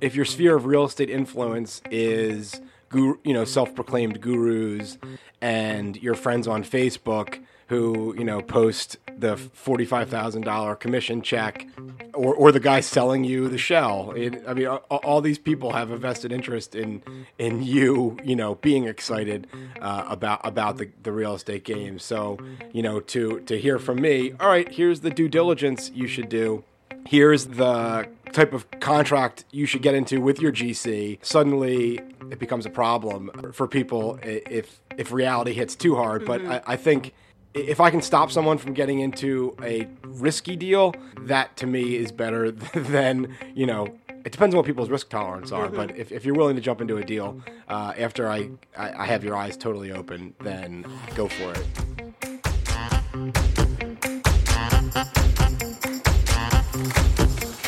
if your sphere of real estate influence is guru, you know self-proclaimed gurus and your friends on Facebook who you know post the forty-five thousand dollar commission check, or or the guy selling you the shell. It, I mean, all, all, these people have a vested interest in in you, you know, being excited uh, about about the, the real estate game. So you know, to to hear from me, all right, here's the due diligence you should do. Here's the type of contract you should get into with your GC, suddenly it becomes a problem for people if if reality hits too hard. Mm-hmm. But I, I think if I can stop someone from getting into a risky deal, that to me is better than, you know, it depends on what people's risk tolerance are. Mm-hmm. But if, if you're willing to jump into a deal uh, after I, I, I have your eyes totally open, then go for it.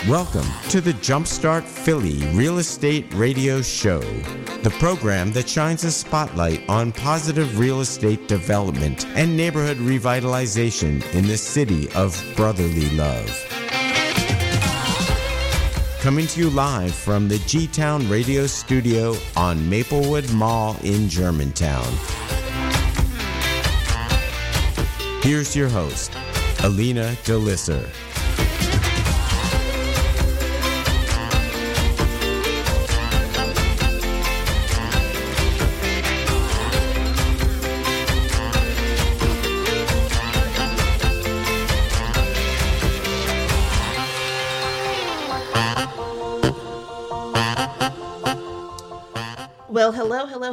Welcome to the Jumpstart Philly Real Estate Radio Show, the program that shines a spotlight on positive real estate development and neighborhood revitalization in the city of brotherly love. Coming to you live from the G Town Radio Studio on Maplewood Mall in Germantown. Here's your host, Alina Delisser.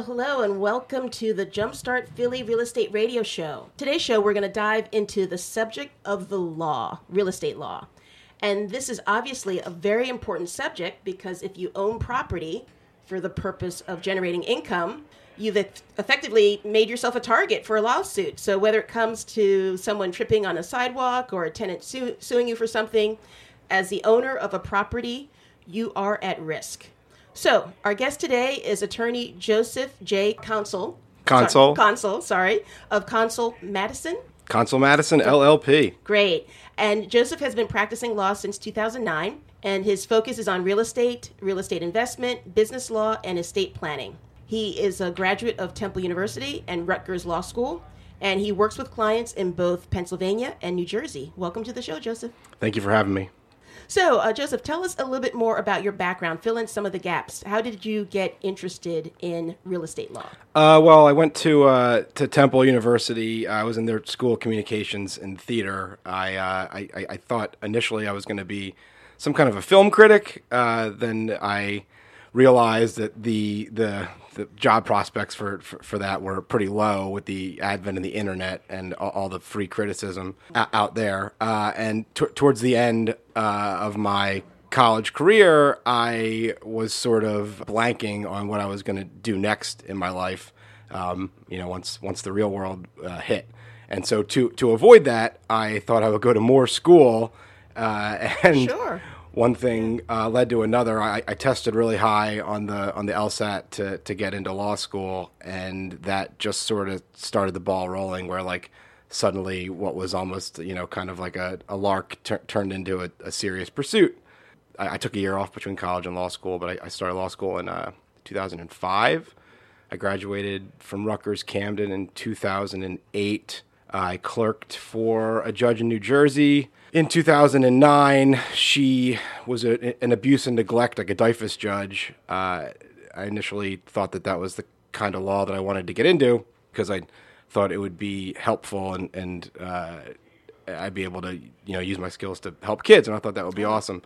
Hello, and welcome to the Jumpstart Philly Real Estate Radio Show. Today's show, we're going to dive into the subject of the law, real estate law. And this is obviously a very important subject because if you own property for the purpose of generating income, you've effectively made yourself a target for a lawsuit. So whether it comes to someone tripping on a sidewalk or a tenant su- suing you for something, as the owner of a property, you are at risk. So, our guest today is attorney Joseph J. Consul. Consul. Sorry, Consul, sorry, of Consul Madison. Consul Madison LLP. Great. And Joseph has been practicing law since 2009, and his focus is on real estate, real estate investment, business law, and estate planning. He is a graduate of Temple University and Rutgers Law School, and he works with clients in both Pennsylvania and New Jersey. Welcome to the show, Joseph. Thank you for having me. So, uh, Joseph, tell us a little bit more about your background. Fill in some of the gaps. How did you get interested in real estate law? Uh, well, I went to uh, to Temple University. I was in their school of communications and theater. I uh, I, I, thought initially I was going to be some kind of a film critic. Uh, then I realized that the the the job prospects for, for, for, that were pretty low with the advent of the internet and all, all the free criticism out there. Uh, and t- towards the end uh, of my college career, I was sort of blanking on what I was going to do next in my life. Um, you know, once once the real world uh, hit, and so to to avoid that, I thought I would go to more school. Uh, and sure one thing uh, led to another. I, I, tested really high on the on the LSAT to to get into law school, and that just sort of started the ball rolling. Where like suddenly, what was almost you know kind of like a, a lark turned into a, a serious pursuit. I, I, took a year off between college and law school, but I, I started law school in uh, 2005. I graduated from Rutgers Camden in 2008. I clerked for a judge in New Jersey in 2009, she was a, an abuse and neglect, like a DYFS judge. Uh, I initially thought that that was the kind of law that I wanted to get into because I thought it would be helpful and, and uh, I'd be able to you know use my skills to help kids, and I thought that would be awesome.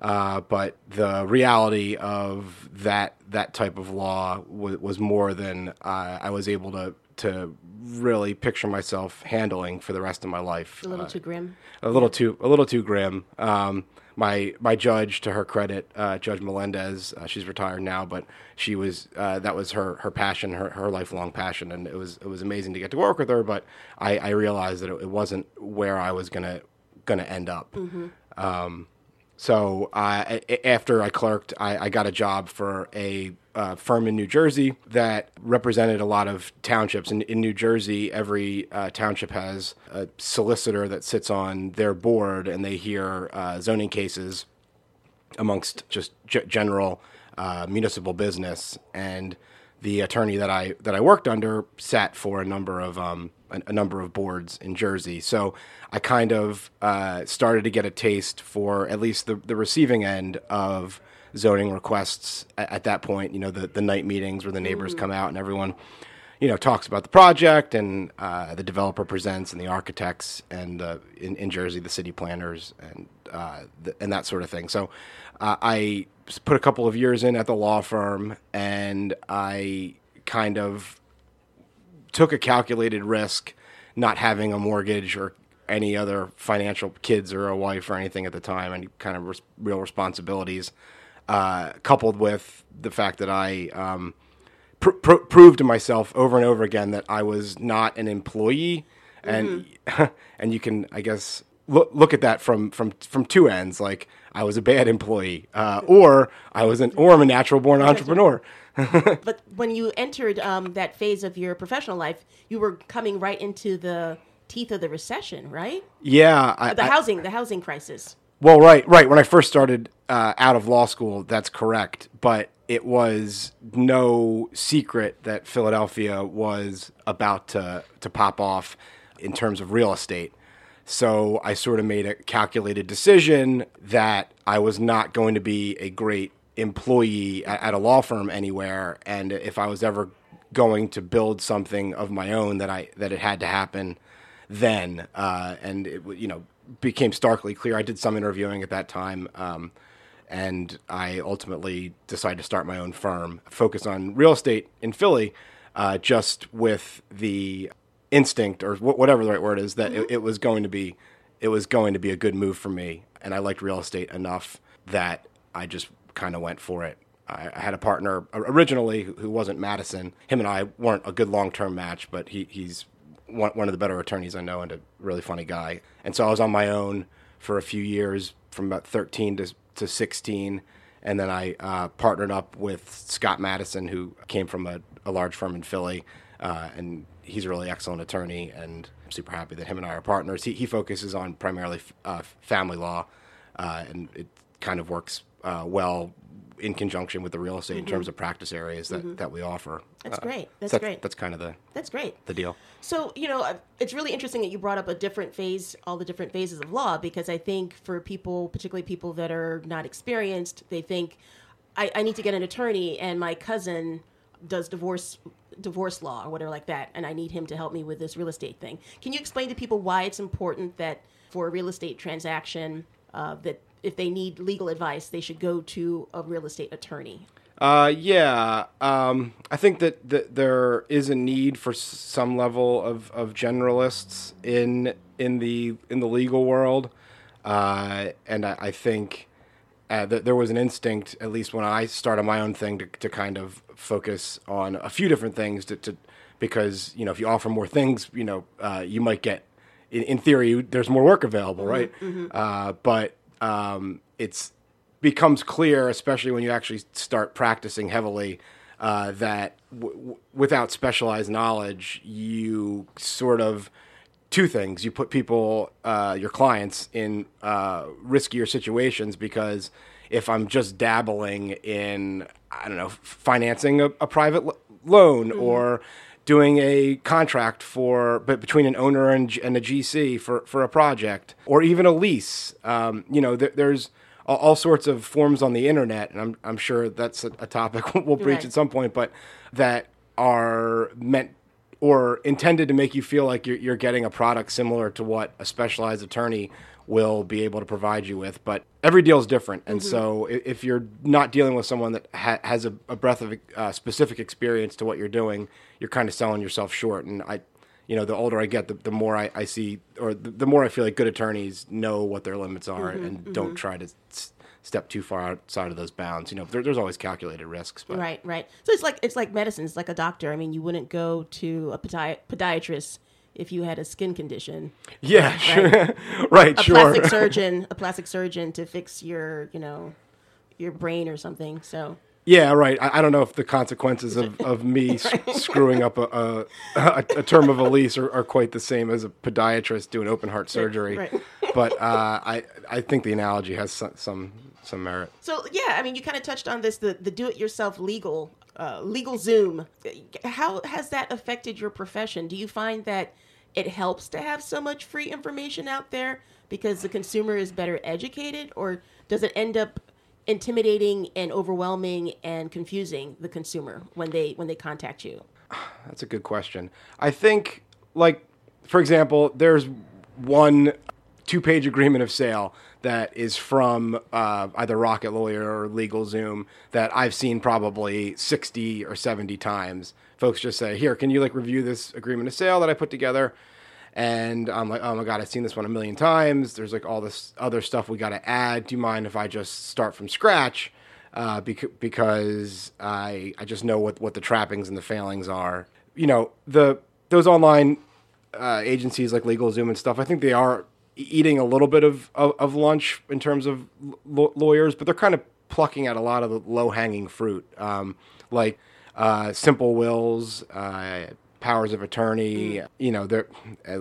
Uh, but the reality of that that type of law w- was more than uh, I was able to to really picture myself handling for the rest of my life. A little uh, too grim. A little too a little too grim. Um, my my judge, to her credit, uh, Judge Melendez, uh, she's retired now, but she was uh, that was her her passion, her her lifelong passion, and it was it was amazing to get to work with her. But I, I realized that it, wasn't where I was gonna gonna end up. Mm-hmm. Um, so after I clerked, I, I, got a job for a uh, firm in New Jersey that represented a lot of townships. In, in New Jersey, every uh, township has a solicitor that sits on their board, and they hear uh, zoning cases amongst just g- general uh, municipal business. And the attorney that I that I worked under sat for a number of um, a, a number of boards in Jersey. So I kind of uh, started to get a taste for at least the, the receiving end of zoning requests at, at that point. You know, the, the night meetings where the neighbors come out and everyone, you know, talks about the project and uh, the developer presents and the architects and uh, in, in Jersey, the city planners and uh, the, and that sort of thing. So uh, I put a couple of years in at the law firm and I kind of took a calculated risk not having a mortgage or any other financial kids or a wife or anything at the time, any kind of res- real responsibilities, uh, coupled with the fact that I um, pr- pr- proved to myself over and over again that I was not an employee, and and you can, I guess, look look at that from from from two ends. Like I was a bad employee, uh, or I was an or I'm a natural born entrepreneur. But when you entered um, that phase of your professional life, you were coming right into the teeth of the recession, right? Yeah, I, The I- housing, the housing crisis. Well, right, right. When I first started uh, out of law school, that's correct. But it was no secret that Philadelphia was about to to pop off in terms of real estate. So I sort of made a calculated decision that I was not going to be a great employee at, a law firm anywhere, and if I was ever going to build something of my own, that I that it had to happen then, uh, and it you know became starkly clear. I did some interviewing at that time, um, and I ultimately decided to start my own firm, focus on real estate in Philly, uh, just with the instinct or wh- whatever the right word is that it, it was going to be it was going to be a good move for me, and I liked real estate enough that I just kind of went for it. I, I had a partner originally who, who wasn't Madison. Him and I weren't a good long term match, but he, he's one, one of the better attorneys I know and a really funny guy. And so I was on my own for a few years from about 13 to, to 16. And then I uh, partnered up with Scott Madison, who came from a, a large firm in Philly. Uh, and he's a really excellent attorney. And I'm super happy that him and I are partners. He, he focuses on primarily uh, family law. Uh, and it kind of works uh, well in conjunction with the real estate in terms of practice areas that, that we offer. That's Uh, great. That's so great. That's kind of the, That's great. the deal. So, you know, uh, it's really interesting that you brought up a different phase, all the different phases of law, because I think for people, particularly people that are not experienced, they think, I, I need to get an attorney, and my cousin does divorce divorce law or whatever like that, and I need him to help me with this real estate thing. Can you explain to people why it's important that for a real estate transaction, uh, that if they need legal advice, they should go to a real estate attorney? Uh, yeah, um, I think that, that there is a need for some level of, of generalists in in the in the legal world, uh, and I, I think uh, that there was an instinct, at least when I started my own thing, to, to kind of focus on a few different things, to, to because you know if you offer more things, you know uh, you might get, in, in theory, there's more work available, right? Uh, but um, it's becomes clear, especially when you actually start practicing heavily, uh, that w- without specialized knowledge, you sort of two things: you put people, uh, your clients, in uh, riskier situations because if I'm just dabbling in, I don't know, financing a, a private lo- loan or doing a contract for but between an owner and, and a GC for, for a project or even a lease. Um, you know, there, there's all, all sorts of forms on the internet, and I'm I'm sure that's a, a topic we'll breach Right. at some point, but that are meant or intended to make you feel like you're, you're getting a product similar to what a specialized attorney will be able to provide you with. But every deal is different, and mm-hmm. so if you're not dealing with someone that ha- has a, a breadth of uh, specific experience to what you're doing, you're kind of selling yourself short. And I, you know, the older I get, the, the more I, I see, or the, the more I feel like good attorneys know what their limits are mm-hmm, and don't mm-hmm. try to s- step too far outside of those bounds. You know, there, there's always calculated risks, but Right, right. So it's like it's like medicine. It's like a doctor. I mean, you wouldn't go to a podi- podiatrist if you had a skin condition. yeah, sure, right, sure. A sure. plastic surgeon, a plastic surgeon to fix your, you know, your brain or something. So Yeah, right. I, I don't know if the consequences of, of me screwing up a, a, a, term of a lease are, are quite the same as a podiatrist doing open heart surgery. right. but uh, I I think the analogy has some some, some merit. So yeah, I mean, you kind of touched on this the the do-it-yourself legal uh, LegalZoom. How has that affected your profession? Do you find that it helps to have so much free information out there because the consumer is better educated, or does it end up intimidating and overwhelming and confusing the consumer when they when they contact you? That's a good question. I think, like, for example, there's one two page agreement of sale that is from uh, either Rocket Lawyer or LegalZoom that I've seen probably 60 or 70 times. Folks just say, Here, can you like review this agreement of sale that I put together? And I'm like, Oh my God, I've seen this one a million times. There's like all this other stuff we got to add. Do you mind if I just start from scratch? Uh, bec- because I, I just know what, what the trappings and the failings are. You know, the those online uh, agencies like LegalZoom and stuff, I think they are eating a little bit of, of, of lunch in terms of l- lawyers, but they're kind of plucking at a lot of the low hanging fruit, um, like uh, simple wills, uh, powers of attorney. Mm. You know, they're, uh,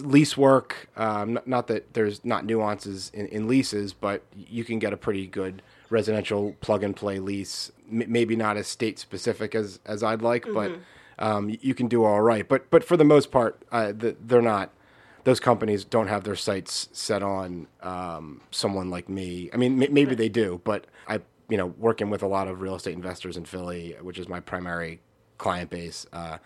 lease work. Um, not, not, that there's not nuances in, in, leases, but you can get a pretty good residential plug and play lease. M- maybe not as state specific as as I'd like, mm-hmm. but um, you can do all right. But but for the most part, uh, the, they're not those companies don't have their sights set on um, someone like me. I mean, m- maybe they do, but I, you know, working with a lot of real estate investors in Philly, which is my primary client base. Uh,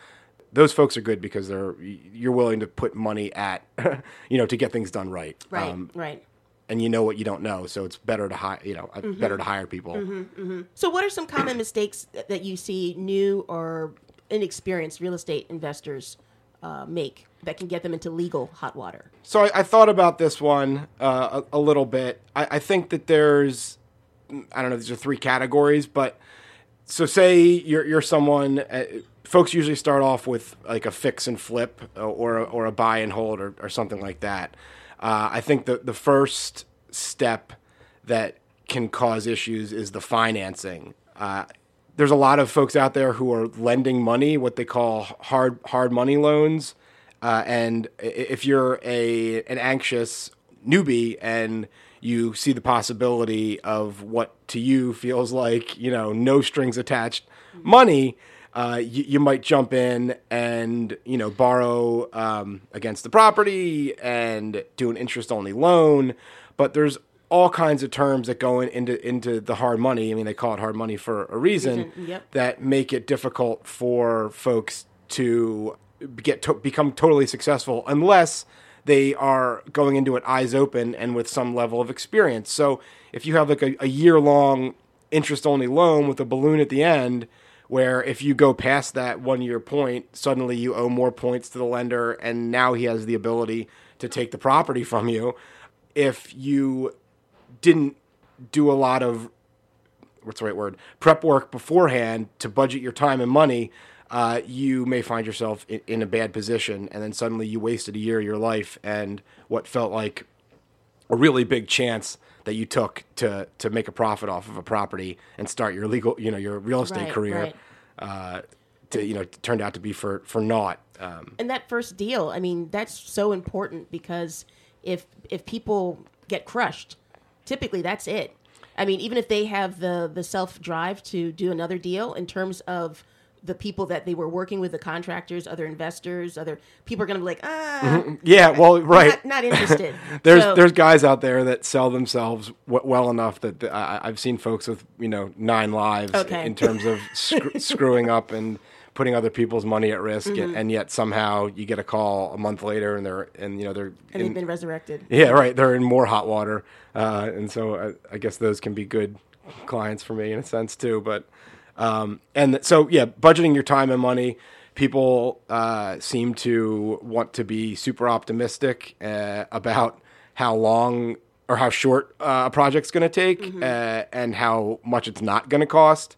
those folks are good because they're you're willing to put money at, you know, to get things done right. Right. Um, right. And you know what you don't know, so it's better to hire. You know, uh, mm-hmm. better to hire people. Mm-hmm, mm-hmm. So, what are some common mistakes that you see new or inexperienced real estate investors uh, make that can get them into legal hot water? So I, I thought about this one uh, a, a, little bit. I, I, think that there's, I don't know, these are three categories, but so say you're you're someone. Uh, folks usually start off with like a fix and flip or a, or a buy and hold or, or something like that. Uh, I think the the first step that can cause issues is the financing. Uh, there's a lot of folks out there who are lending money, what they call hard hard money loans. Uh, and if you're a an anxious newbie and you see the possibility of what to you feels like you know no strings attached money, uh, you, you, might jump in and you know borrow um, against the property and do an interest only loan. But there's all kinds of terms that go in, into into the hard money. I mean, they call it hard money for a reason. Yep. That make it difficult for folks to get to become totally successful unless they are going into it eyes open and with some level of experience. So if you have like a, a year long interest only loan with a balloon at the end, where if you go past that one year point, suddenly you owe more points to the lender, and now he has the ability to take the property from you. If you didn't do a lot of what's the right word prep work beforehand to budget your time and money uh, you may find yourself in, in, a bad position and then suddenly you wasted a year of your life and what felt like a really big chance that you took to to make a profit off of a property and start your legal you know your real estate right, career right. Uh, to you know turned out to be for for naught um, and that first deal i mean that's so important because if if people get crushed typically that's it. I mean, even if they have the the self drive to do another deal in terms of the people that they were working with, the contractors, other investors, other people are going to be like, ah, mm-hmm. yeah, well, right, not, not interested. there's so, there's guys out there that sell themselves w- well enough that the, I, have seen folks with you know nine lives okay. in terms of sc- screwing up and putting other people's money at risk, mm-hmm. and, and, yet somehow you get a call a month later, and they're and you know they're and in, they've been resurrected. Yeah, right. They're in more hot water, uh, and so I, I, guess those can be good clients for me in a sense too. But um, and so yeah, budgeting your time and money. People uh, seem to want to be super optimistic uh, about how long or how short uh, a project's going to take mm-hmm. Uh, and how much it's not going to cost.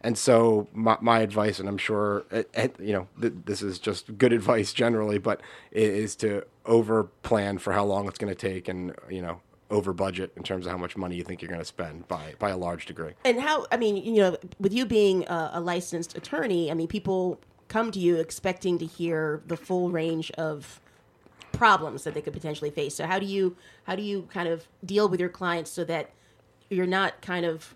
And so my, my advice, and I'm sure it, uh, uh, you know th- this is just good advice generally, but is to over plan for how long it's going to take, and you know over budget in terms of how much money you think you're going to spend by by a large degree. And how I mean, you know, with you being a, a licensed attorney, I mean, people come to you expecting to hear the full range of problems that they could potentially face. So how do you how do you kind of deal with your clients so that you're not kind of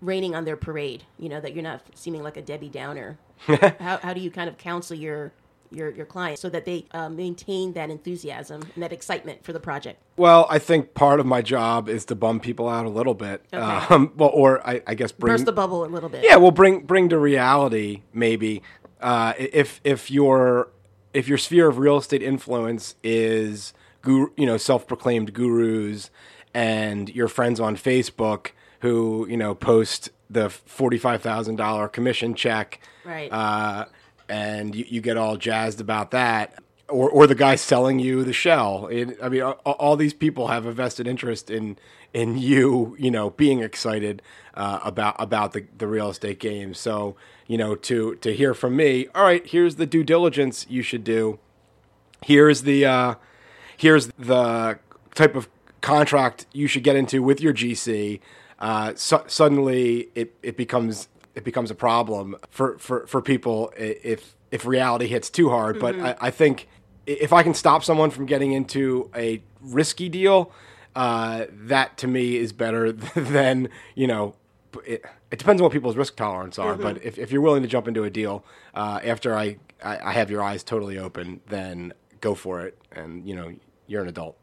raining on their parade? You know that you're not seeming like a Debbie Downer. how how do you kind of counsel your your your clients so that they uh, maintain that enthusiasm and that excitement for the project? Well, I think part of my job is to bum people out a little bit. Okay. Um, well, or I, I guess bring Burst the bubble a little bit. yeah, well, bring bring to reality maybe. Uh, if if your if your sphere of real estate influence is guru, you know self-proclaimed gurus and your friends on Facebook who you know post the forty-five thousand dollar commission check, Right. Uh, and you, you get all jazzed about that. Or, or the guy selling you the shell. It, I mean, all, all these people have a vested interest in in you, you know, being excited uh, about about the, the real estate game. So, you know, to to hear from me, all right, here's the due diligence you should do. Here's the uh, here's the type of contract you should get into with your GC. Uh, so, suddenly, it, it becomes it becomes a problem for, for, for people if if reality hits too hard. But I, I think if I can stop someone from getting into a risky deal, uh, that to me is better than you know. It, it depends on what people's risk tolerance are, but if, if you're willing to jump into a deal uh, after I, I, I have your eyes totally open, then go for it. And you know you're an adult.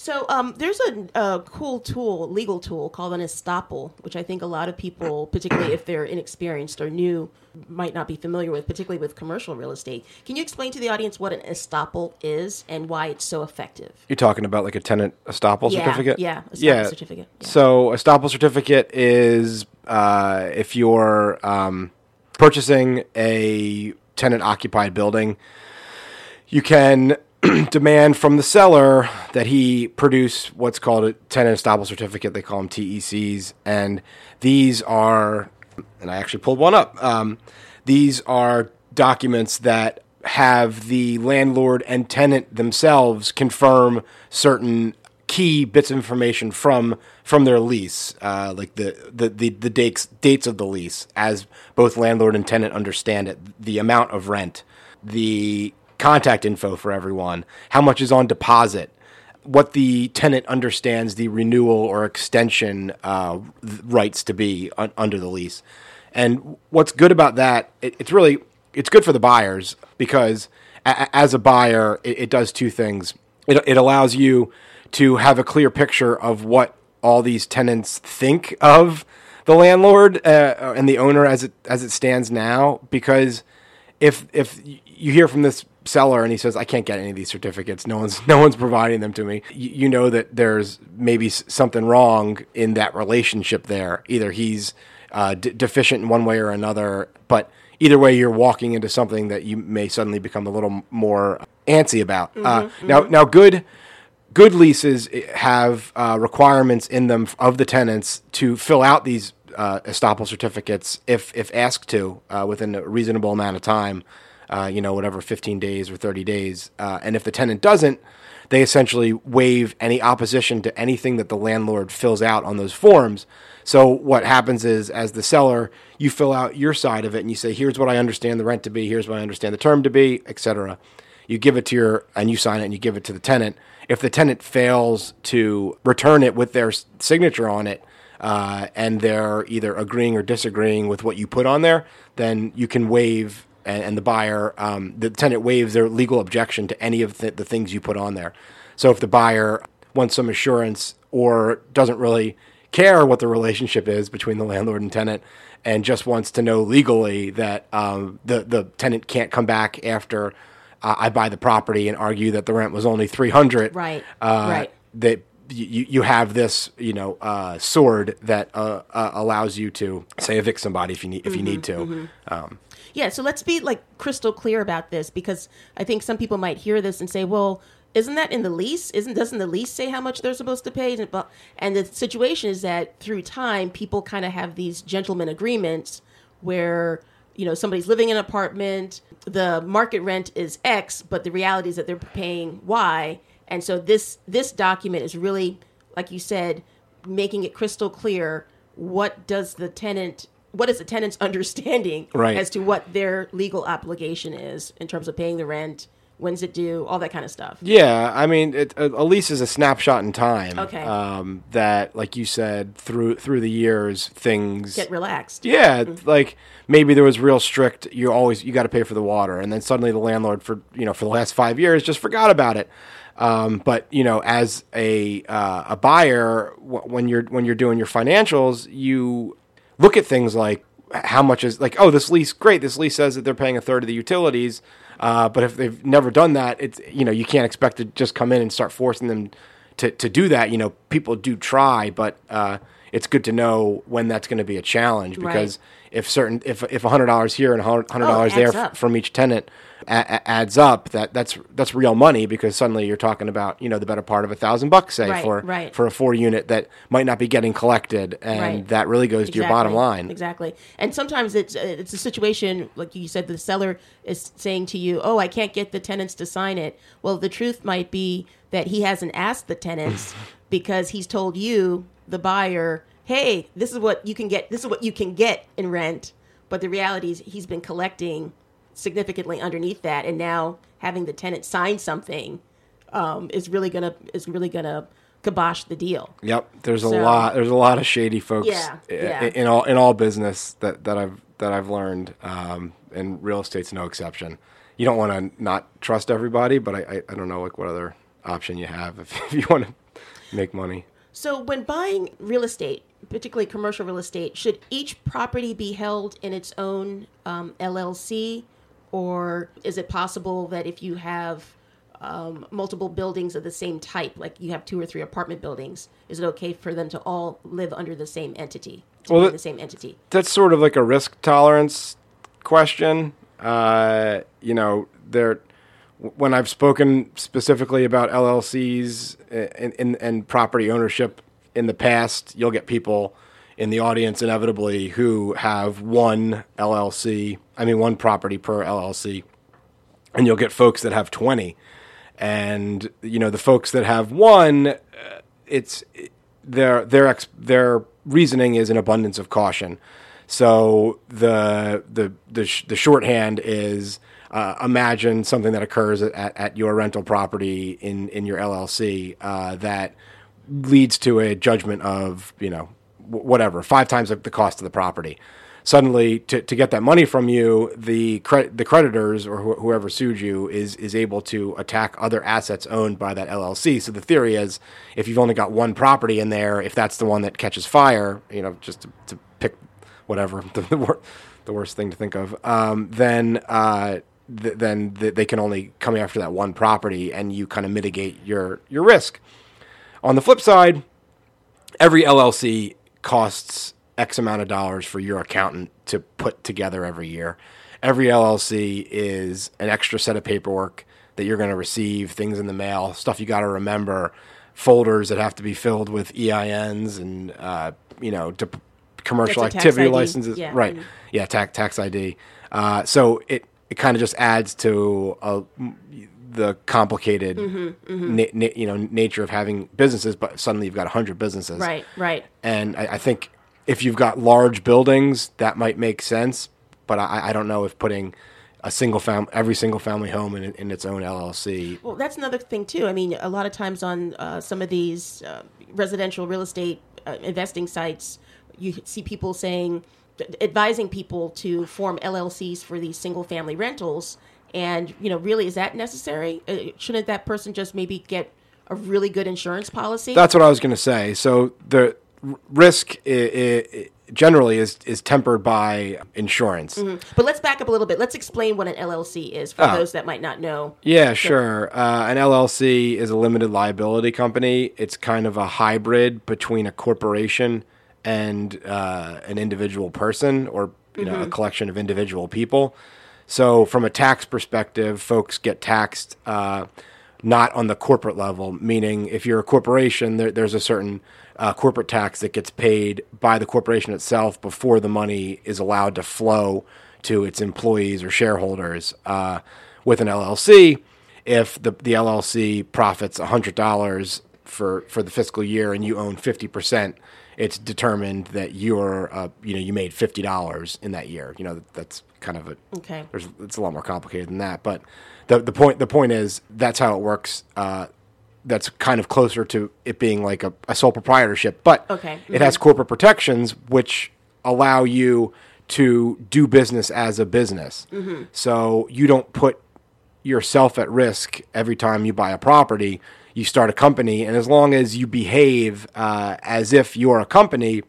So um, there's a, a cool tool, legal tool called an estoppel, which I think a lot of people, particularly if they're inexperienced or new, might not be familiar with, particularly with commercial real estate. Can you explain to the audience what an estoppel is and why it's so effective? You're talking about like a tenant estoppel Yeah, certificate? yeah, estoppel yeah. certificate, yeah. So estoppel certificate is uh, if you're um, purchasing a tenant occupied building, you can demand from the seller that he produce what's called a tenant estoppel certificate. They call them TECs, and these are, and I actually pulled one up. Um, these are documents that have the landlord and tenant themselves confirm certain key bits of information from from their lease, uh, like the the the, the dates dates of the lease, as both landlord and tenant understand it, the amount of rent, the contact info for everyone, how much is on deposit, what the tenant understands the renewal or extension uh, rights to be un- under the lease. And what's good about that, it, it's really it's good for the buyers because a- as a buyer, it, it does two things. It, it allows you to have a clear picture of what all these tenants think of the landlord uh, and the owner as it as it stands now. Because if if you hear from this seller and he says I can't get any of these certificates, no one's no one's providing them to me. You, you know that there's maybe something wrong in that relationship there. Either he's uh, d- deficient in one way or another, but either way, you're walking into something that you may suddenly become a little more antsy about. uh, now, now, good good leases have uh, requirements in them of the tenants to fill out these uh, estoppel certificates if if asked to uh, within a reasonable amount of time. Uh, you know, whatever, 15 days or 30 days. Uh, and if the tenant doesn't, they essentially waive any opposition to anything that the landlord fills out on those forms. So what happens is, as the seller, you fill out your side of it and you say, "Here's what I understand the rent to be. Here's what I understand the term to be, etc." You give it to your and you sign it and you give it to the tenant. If the tenant fails to return it with their signature on it, uh, and they're either agreeing or disagreeing with what you put on there, then you can waive and, and the buyer, um, the tenant waives their legal objection to any of the, the things you put on there. So if the buyer wants some assurance or doesn't really care what the relationship is between the landlord and tenant and just wants to know legally that um, the, the tenant can't come back after uh, I buy the property and argue that the rent was only 300 Right, uh, right. that you, you have this you know uh, sword that uh, uh, allows you to say evict somebody if you need if you need to um, Yeah, so let's be like crystal clear about this because I think some people might hear this and say, "Well, isn't that in the lease? Isn't doesn't the lease say how much they're supposed to pay?" And the situation is that through time, people kind of have these gentleman agreements where you know somebody's living in an apartment, the market rent is X, but the reality is that they're paying Y, and so this this document is really, like you said, making it crystal clear what does the tenant what is the tenant's understanding Right. as to what their legal obligation is in terms of paying the rent when's it due, all that kind of stuff. Yeah, I mean, it, a, a lease is a snapshot in time. Okay. Um, that, like you said, through through the years, things Get relaxed. Yeah, like maybe there was real strict. You always you got to pay for the water, and then suddenly the landlord for you know for the last five years just forgot about it. Um, but you know, as a uh, a buyer, w- when you're when you're doing your financials, you look at things like how much is like oh this lease great this lease says that they're paying a third of the utilities uh, but if they've never done that it's you know you can't expect to just come in and start forcing them to, to do that. You know people do try but uh, it's good to know when that's going to be a challenge because if certain if if hundred dollars here and hundred Oh, dollars it there f- from each tenant a- adds up that that's that's real money because suddenly you're talking about you know the better part of a thousand bucks say Right, for right. for a four unit that might not be getting collected and Right. that really goes to your bottom line Exactly. And sometimes it's it's a situation like you said the seller is saying to you, "Oh, I can't get the tenants to sign it." Well, the truth might be that he hasn't asked the tenants because he's told you, the buyer, "Hey, this is what you can get. This is what you can get in rent." But the reality is he's been collecting significantly underneath that and now having the tenant sign something um, is really to is really to kibosh the deal. Yep, there's a lot. There's a lot of shady folks Yeah, i- yeah. in all in all business that, that I've that I've learned, um, and real estate's no exception. You don't want to not trust everybody, but I, I, I don't know like what other option you have if, if you want to make money. So, when buying real estate, particularly commercial real estate, should each property be held in its own um, LLC, or is it possible that if you have um, multiple buildings of the same type, like you have two or three apartment buildings, is it okay for them to all live under the same entity, to Well, be that- the same entity? That's sort of like a risk tolerance question. Uh, you know, there when I've spoken specifically about LLCs and, and, and property ownership in the past, you'll get people in the audience inevitably who have one LLC, I mean, one property per LLC, and you'll get folks that have 20. And, you know, the folks that have one, uh, it's their their ex, their reasoning is an abundance of caution. So the the the, sh- the shorthand is uh, imagine something that occurs at, at your rental property in in your LLC uh, that leads to a judgment of you know whatever five times the cost of the property. Suddenly, to, to get that money from you, the cre- the creditors or wh- whoever sued you is is able to attack other assets owned by that LLC. So the theory is, if you've only got one property in there, if that's the one that catches fire, you know, just to, to pick whatever the, the, wor- the worst thing to think of, um, then uh, th- then th- they can only come after that one property, and you kind of mitigate your your risk. On the flip side, every LLC costs X amount of dollars for your accountant to put together every year. Every LLC is an extra set of paperwork that you're going to receive, things in the mail, stuff you got to remember, folders that have to be filled with EINs and uh, you know to commercial That's a tax activity licenses. yeah. Right. Yeah, tax tax ID. Uh, so it it kind of just adds to a, the complicated Mm-hmm, Na- na- you know nature of having businesses, but suddenly you've got hundred businesses. Right, right. And I, I think if you've got large buildings, that might make sense. But I, I don't know if putting a single fam every single family home in, in its own LLC. Well, that's another thing too. I mean, a lot of times on uh, some of these uh, residential real estate uh, investing sites, you see people saying, advising people to form LLCs for these single family rentals. And you know, really, is that necessary? Uh, shouldn't that person just maybe get a really good insurance policy? That's what I was going to say. So the risk i i generally is is tempered by insurance. but let's back up a little bit. Let's explain what an LLC is for Oh. those that might not know. Yeah, sure. Uh, an LLC is a limited liability company. It's kind of a hybrid between a corporation and uh, an individual person, or you know, a collection of individual people. So, from a tax perspective, folks get taxed uh, not on the corporate level. Meaning, if you're a corporation, there, there's a certain uh, corporate tax that gets paid by the corporation itself before the money is allowed to flow to its employees or shareholders. Uh, with an LLC, if the the LLC profits hundred dollars for for the fiscal year and you own fifty percent, it's determined that you're, uh, you know, you made fifty dollars in that year. You know, that's kind of a Okay. there's it's a lot more complicated than that. But the the point the point is that's how it works. Uh, that's kind of closer to it being like a, a sole proprietorship, but Okay. it has corporate protections which allow you to do business as a business. So you don't put yourself at risk every time you buy a property. You start a company, and as long as you behave uh, as if you're a company,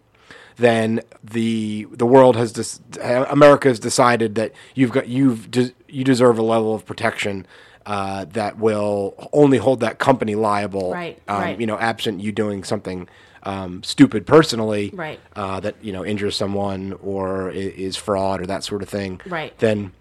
then the the world has dis- America has decided that you've got you've de- you deserve a level of protection uh, that will only hold that company liable. Right, um, right. You know, absent you doing something um, stupid personally, Right. Uh, that you know injures someone or is fraud or that sort of thing. Right. Then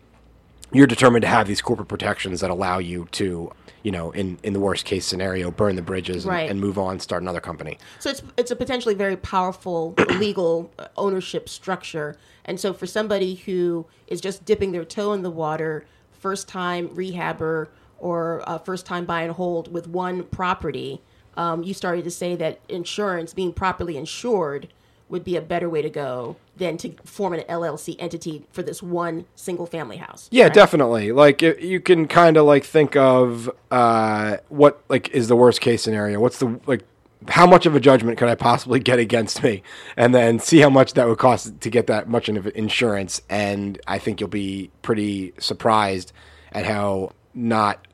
you're determined to have these corporate protections that allow you to, you know, in, in the worst case scenario, burn the bridges and, Right. and move on, start another company. So it's it's a potentially very powerful legal uh, ownership structure. And so for somebody who is just dipping their toe in the water, first time rehabber or uh, first time buy and hold with one property, um, you started to say that insurance, being properly insured, would be a better way to go than to form an LLC entity for this one single family house. Yeah, correct? definitely. Like it, you can kind of like think of uh, what like is the worst case scenario. What's the like how much of a judgment could I possibly get against me, and then see how much that would cost to get that much of insurance. And I think you'll be pretty surprised at how not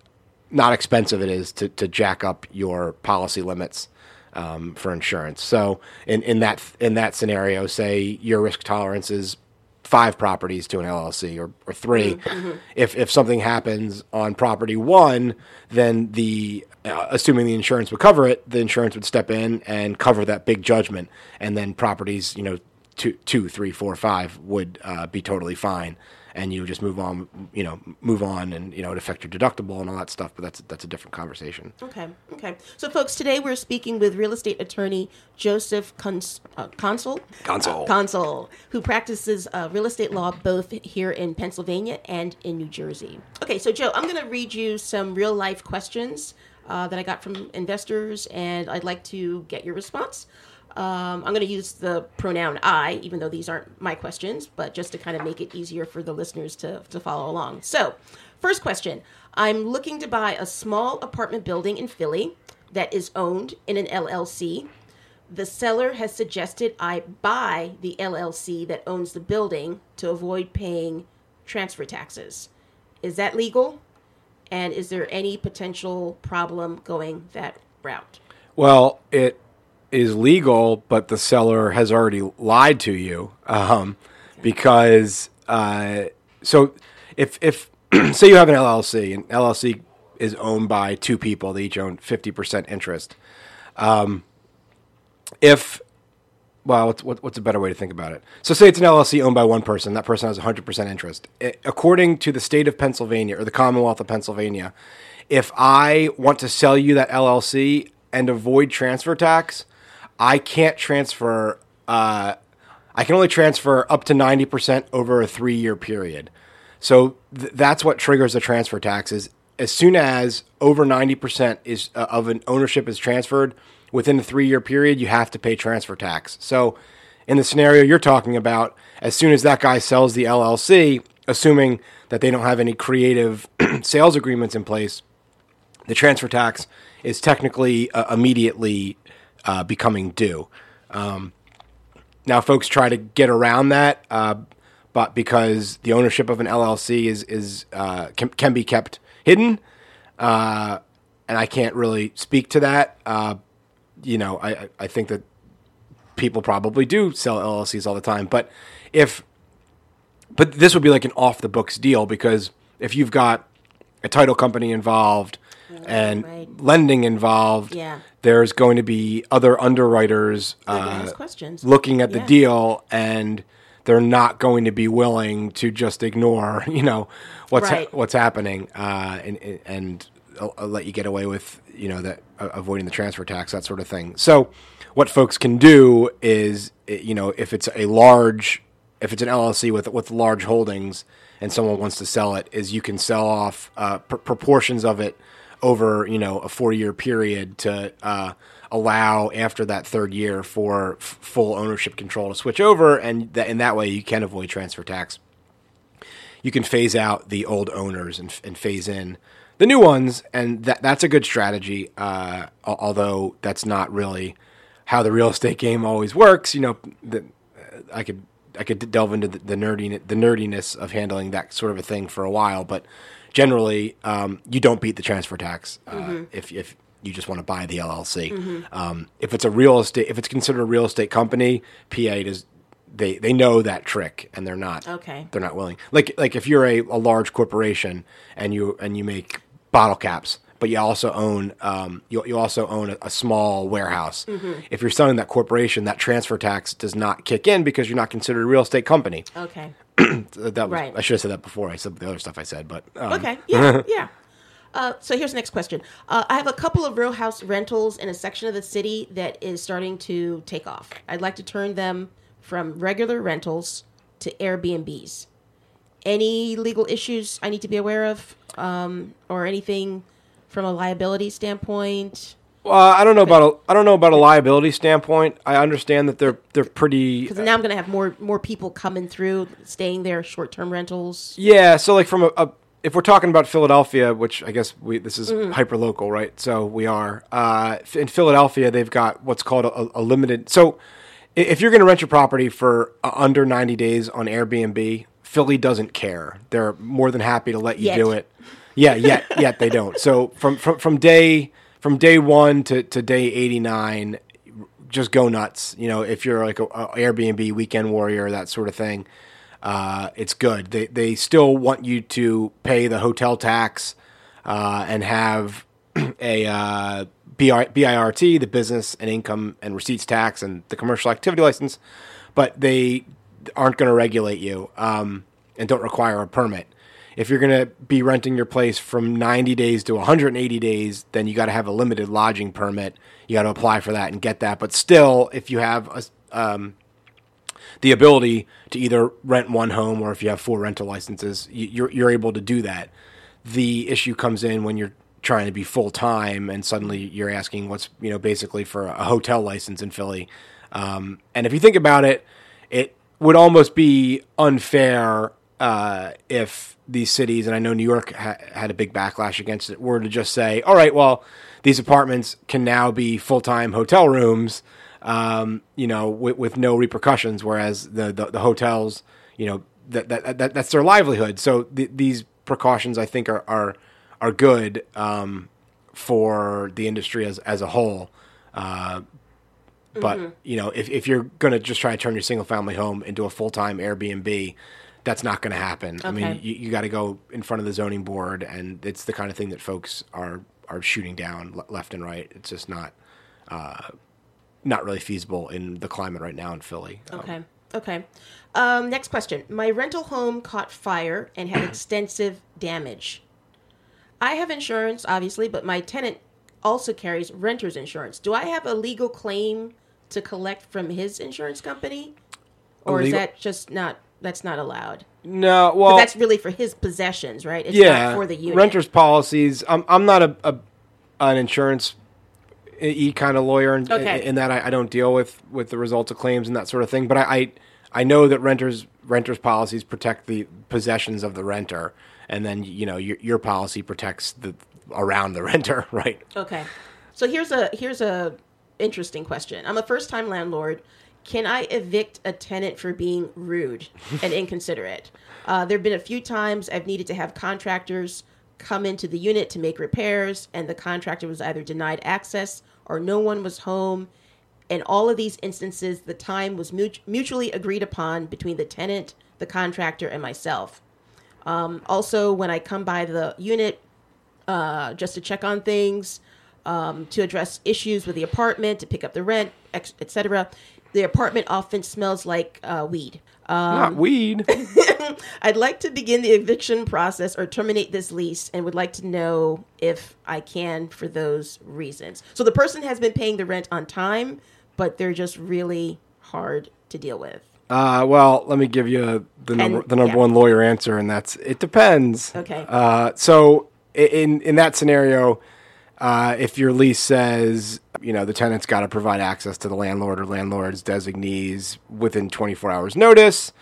not expensive it is to, to jack up your policy limits um, for insurance. So in, in that in that scenario, say your risk tolerance is five properties to an LLC or, or 3 If if something happens on property one, then the uh, assuming the insurance would cover it, the insurance would step in and cover that big judgment, and then properties you know two two three four five would uh, be totally fine. And you just move on, you know, move on, and you know, it affect your deductible and all that stuff. But that's that's a different conversation. Okay. Okay. So, folks, today we're speaking with real estate attorney Joseph Cons- uh, Consul. Consul. Consul, who practices uh, real estate law both here in Pennsylvania and in New Jersey. Okay, so Joe, I'm going to read you some real life questions uh, that I got from investors, and I'd like to get your response. Um, I'm going to use the pronoun I, even though these aren't my questions, but just to kind of make it easier for the listeners to, to follow along. So, first question I'm looking to buy a small apartment building in Philly that is owned in an LLC. The seller has suggested I buy the LLC that owns the building to avoid paying transfer taxes. Is that legal? And is there any potential problem going that route? Well, it is legal, but the seller has already lied to you um, because uh, so if if say you have an LLC and LLC is owned by two people, they each own fifty percent interest. Um, if well, what's, what, what's a better way to think about it? So, say it's an LLC owned by one person. That person has 100% interest. According to the state of Pennsylvania or the Commonwealth of Pennsylvania, if I want to sell you that LLC and avoid transfer tax, I can't transfer. Uh, I can only transfer up to 90% over a three year period. So th- that's what triggers the transfer taxes. As soon as over 90% is uh, of an ownership is transferred within a three year period, you have to pay transfer tax. So in the scenario you're talking about, as soon as that guy sells the LLC, assuming that they don't have any creative sales agreements in place, the transfer tax is technically uh, immediately uh, becoming due. Um, now, folks try to get around that, uh, but because the ownership of an LLC is is uh, can, can be kept hidden, uh, and I can't really speak to that. Uh, you know, I I- I think that people probably do sell LLCs all the time, but if but this would be like an off the books deal because if you've got a title company involved and right. lending involved, Yeah. There's going to be other underwriters uh, looking at the Yeah. deal and they're not going to be willing to just ignore, you know, what's ha- what's happening uh, and and- and I'll, I'll let you get away with you know that uh, avoiding the transfer tax that sort of thing. So what folks can do is eh, you know if it's a large if it's an LLC with with large holdings and someone wants to sell it is you can sell off uh, pr- proportions of it over you know a four year period to uh, allow after that third year for f- full ownership control to switch over, and that in that way you can avoid transfer tax. You can phase out the old owners and, and phase in the new ones, and that that's a good strategy. Uh, although that's not really how the real estate game always works. You know, the, I could I could delve into the, the nerdiness the nerdiness of handling that sort of a thing for a while, but generally, um, you don't beat the transfer tax uh, if if you just want to buy the LLC. Um, if it's a real estate, if it's considered a real estate company, PA does they they know that trick and they're not Okay. they're not willing. Like like if you're a, a large corporation and you and you make bottle caps, but you also own um, you you also own a, a small warehouse. If you're selling that corporation, that transfer tax does not kick in because you're not considered a real estate company. Okay. That was, Right. I should have said that before I said the other stuff I said, but um, Okay. Yeah. yeah. Uh, so here's the next question. Uh, I have a couple of row house rentals in a section of the city that is starting to take off. I'd like to turn them from regular rentals to Airbnbs. Any legal issues I need to be aware of, um, or anything from a liability standpoint? Well, I don't know about a I don't know about a liability standpoint. I understand that they're they're pretty Because now I'm going to have more more people coming through, staying there, short term rentals. Yeah, so like from a, a if we're talking about Philadelphia, which I guess we this is Mm-hmm. hyper local, right? So we are uh, in Philadelphia. They've got what's called a, a limited. So if you're going to rent your property for uh, under 90 days on Airbnb, Philly doesn't care. They're more than happy to let you Yet. do it. Yeah, yet yet they don't. So from from from day from day one to to day 89, just go nuts. You know, if you're like a, a Airbnb weekend warrior, that sort of thing, uh, it's good. They they still want you to pay the hotel tax uh, and have a uh, BIRT, the business and income and receipts tax, and the commercial activity license, but they aren't going to regulate you um, and don't require a permit. If you're going to be renting your place from 90 days to 180 days, then you got to have a limited lodging permit. You got to apply for that and get that. But still, if you have a, um, the ability to either rent one home or if you have four rental licenses, you- you're you're able to do that. The issue comes in when you're trying to be full time and suddenly you're asking what's you know basically for a hotel license in Philly. Um, and if you think about it, it would almost be unfair uh, if these cities, and I know New York ha- had a big backlash against it, were to just say, all right, well, these apartments can now be full time hotel rooms, um, you know, with, with no repercussions, whereas the, the, the hotels, you know, that, that, that that's their livelihood. So th- these precautions, I think, are are, are good um, for the industry as as a whole. Uh, but Mm-hmm. you know, if, if you're going to just try to turn your single family home into a full time Airbnb, that's not going to happen. I mean, you, you got to go in front of the zoning board, and it's the kind of thing that folks are are shooting down left and right. It's just not uh, not really feasible in the climate right now in Philly. Um, Okay. Okay. Um, next question. My rental home caught fire and had extensive damage. I have insurance, obviously, but my tenant also carries renter's insurance. Do I have a legal claim to collect from his insurance company? Or is that just not, that's not allowed? no, But well, that's really for his possessions, right? It's yeah, not for the unit. renters policies. I'm I'm not a, a an insurance e kind of lawyer in, Okay. in that I, I don't deal with with the results of claims and that sort of thing. But I I, I know that renters renters policies protect the possessions of the renter, and then you know your your policy protects the around the renter, right? Okay. So here's a here's a interesting question. I'm a first time landlord. Can I evict a tenant for being rude and inconsiderate? Uh, there have been a few times I've needed to have contractors come into the unit to make repairs, and the contractor was either denied access or no one was home. In all of these instances, the time was mut- mutually agreed upon between the tenant, the contractor, and myself. Um, also, when I come by the unit, uh, just to check on things, um, to address issues with the apartment, to pick up the rent, etc. The apartment often smells like uh, weed. Um, not weed. I'd like to begin the eviction process or terminate this lease and would like to know if I can for those reasons. So the person has been paying the rent on time, but they're just really hard to deal with. Uh, well, let me give you the number, And- the number yeah. one lawyer answer, and that's it depends. Okay. Uh, so in in that scenario, Uh, if your lease says, you know, the tenant's got to provide access to the landlord or landlord's designees within 24 hours notice,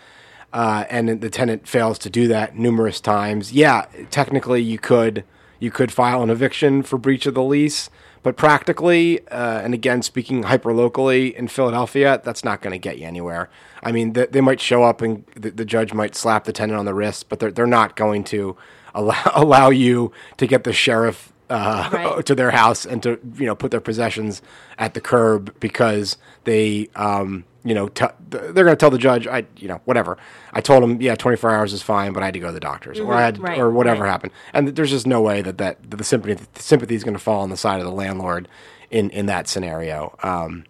uh, and the tenant fails to do that numerous times, yeah, technically you could you could file an eviction for breach of the lease. But practically, uh, and again, speaking hyper locally in Philadelphia, that's not going to get you anywhere. I mean, they, they might show up and the, the, judge might slap the tenant on the wrist, but they're, they're not going to allow, allow you to get the sheriff uh, right. to their house and to you know put their possessions at the curb because they um, you know t- they're going to tell the judge I you know whatever I told him yeah 24 hours is fine but I had to go to the doctors mm-hmm. or I had right. or whatever right. happened and there's just no way that that, that the sympathy the sympathy is going to fall on the side of the landlord in in that scenario um,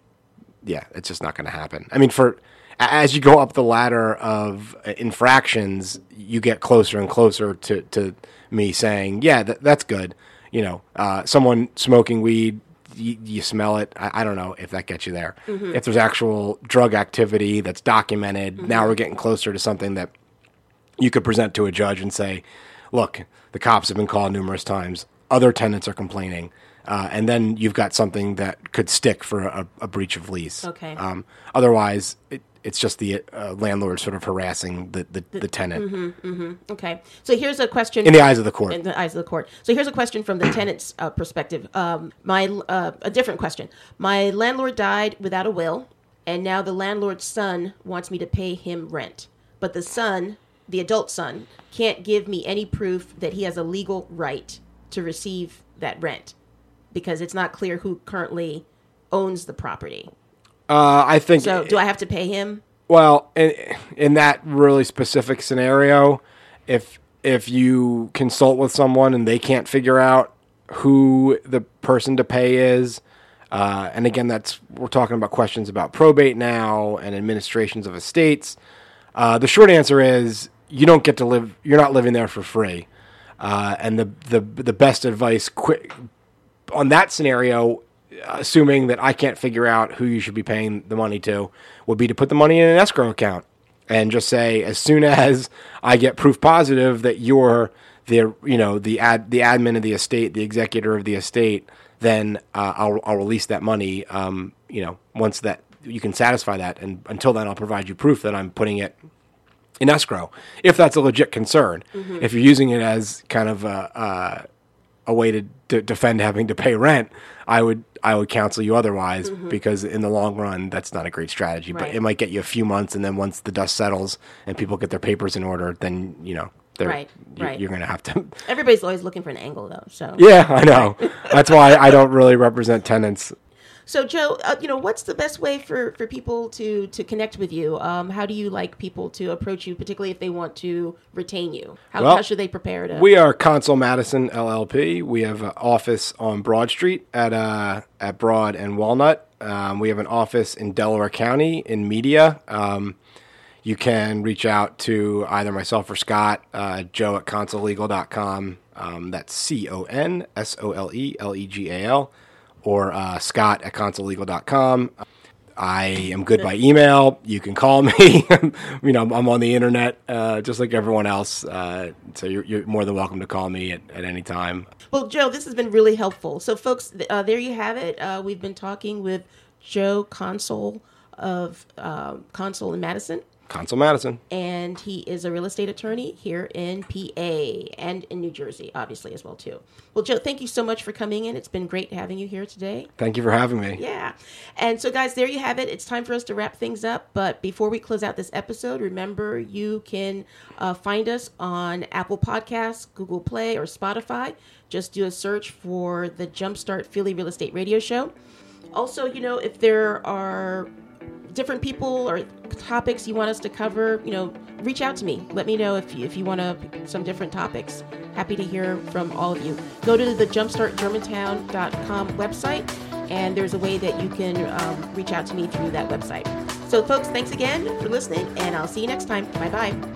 yeah it's just not going to happen I mean for as you go up the ladder of infractions you get closer and closer to to me saying yeah that, that's good you know, uh, someone smoking weed, you, you smell it. I, I, don't know if that gets you there. Mm-hmm. If there's actual drug activity that's documented, mm-hmm. now we're getting closer to something that you could present to a judge and say, look, the cops have been called numerous times. Other tenants are complaining. Uh, and then you've got something that could stick for a, a breach of lease. Okay. Um, otherwise, it, it's just the uh, landlord sort of harassing the, the, the, tenant. Mm-hmm, mm-hmm. Okay. So here's a question. In the eyes of the court. In the eyes of the court. So here's a question from the tenant's uh, perspective. Um, my uh, A different question. My landlord died without a will, and now the landlord's son wants me to pay him rent. But the son, the adult son, can't give me any proof that he has a legal right to receive that rent because it's not clear who currently owns the property. Uh, I think. So, do I have to pay him? Well, in, in that really specific scenario, if if you consult with someone and they can't figure out who the person to pay is, uh, and again, that's we're talking about questions about probate now and administrations of estates. Uh, the short answer is you don't get to live. You're not living there for free. Uh, and the the the best advice, quick on that scenario assuming that I can't figure out who you should be paying the money to, would be to put the money in an escrow account and just say as soon as I get proof positive that you're the you know the ad the admin of the estate, the executor of the estate, then uh, I'll I'll release that money. Um, you know, once that you can satisfy that, and until then, I'll provide you proof that I'm putting it in escrow if that's a legit concern. Mm-hmm. If you're using it as kind of a, a, a way to, to defend having to pay rent, I would I would counsel you otherwise mm-hmm. because in the long run that's not a great strategy. Right. But it might get you a few months, and then once the dust settles and people get their papers in order, then you know right, you, right. You're going to have to. Everybody's always looking for an angle, though. So yeah, I know. That's why I don't really represent tenants so, Joe, uh, you know, what's the best way for, for people to, to connect with you? Um, how do you like people to approach you, particularly if they want to retain you? How, well, how should they prepare to? We are Console Madison LLP. We have an office on Broad Street at uh, at Broad and Walnut. Um, we have an office in Delaware County in Media. Um, you can reach out to either myself or Scott, uh, joe at consolelegal.com. Um, that's C O N S O L E L E G A L or uh, scott at consolelegal.com. I am good by email. You can call me. you know, I'm on the internet uh, just like everyone else. Uh, so you're, you're, more than welcome to call me at, at, any time. Well, Joe, this has been really helpful. So, folks, uh, there you have it. Uh, we've been talking with Joe Console of uh, Console in Madison. Console Madison. And he is a real estate attorney here in PA and in New Jersey, obviously, as well, too. Well, Joe, thank you so much for coming in. It's been great having you here today. Thank you for having me. Yeah. And so, guys, there you have it. It's time for us to wrap things up. But before we close out this episode, remember you can uh, find us on Apple Podcasts, Google Play, or Spotify. Just do a search for the Jumpstart Philly Real Estate Radio Show. Also, you know, if there are different people or topics you want us to cover, you know, reach out to me. Let me know if you, if you want to some different topics. Happy to hear from all of you. Go to the jumpstartgermantown.com website, and there's a way that you can um, reach out to me through that website. So, folks, thanks again for listening, and I'll see you next time. Bye bye.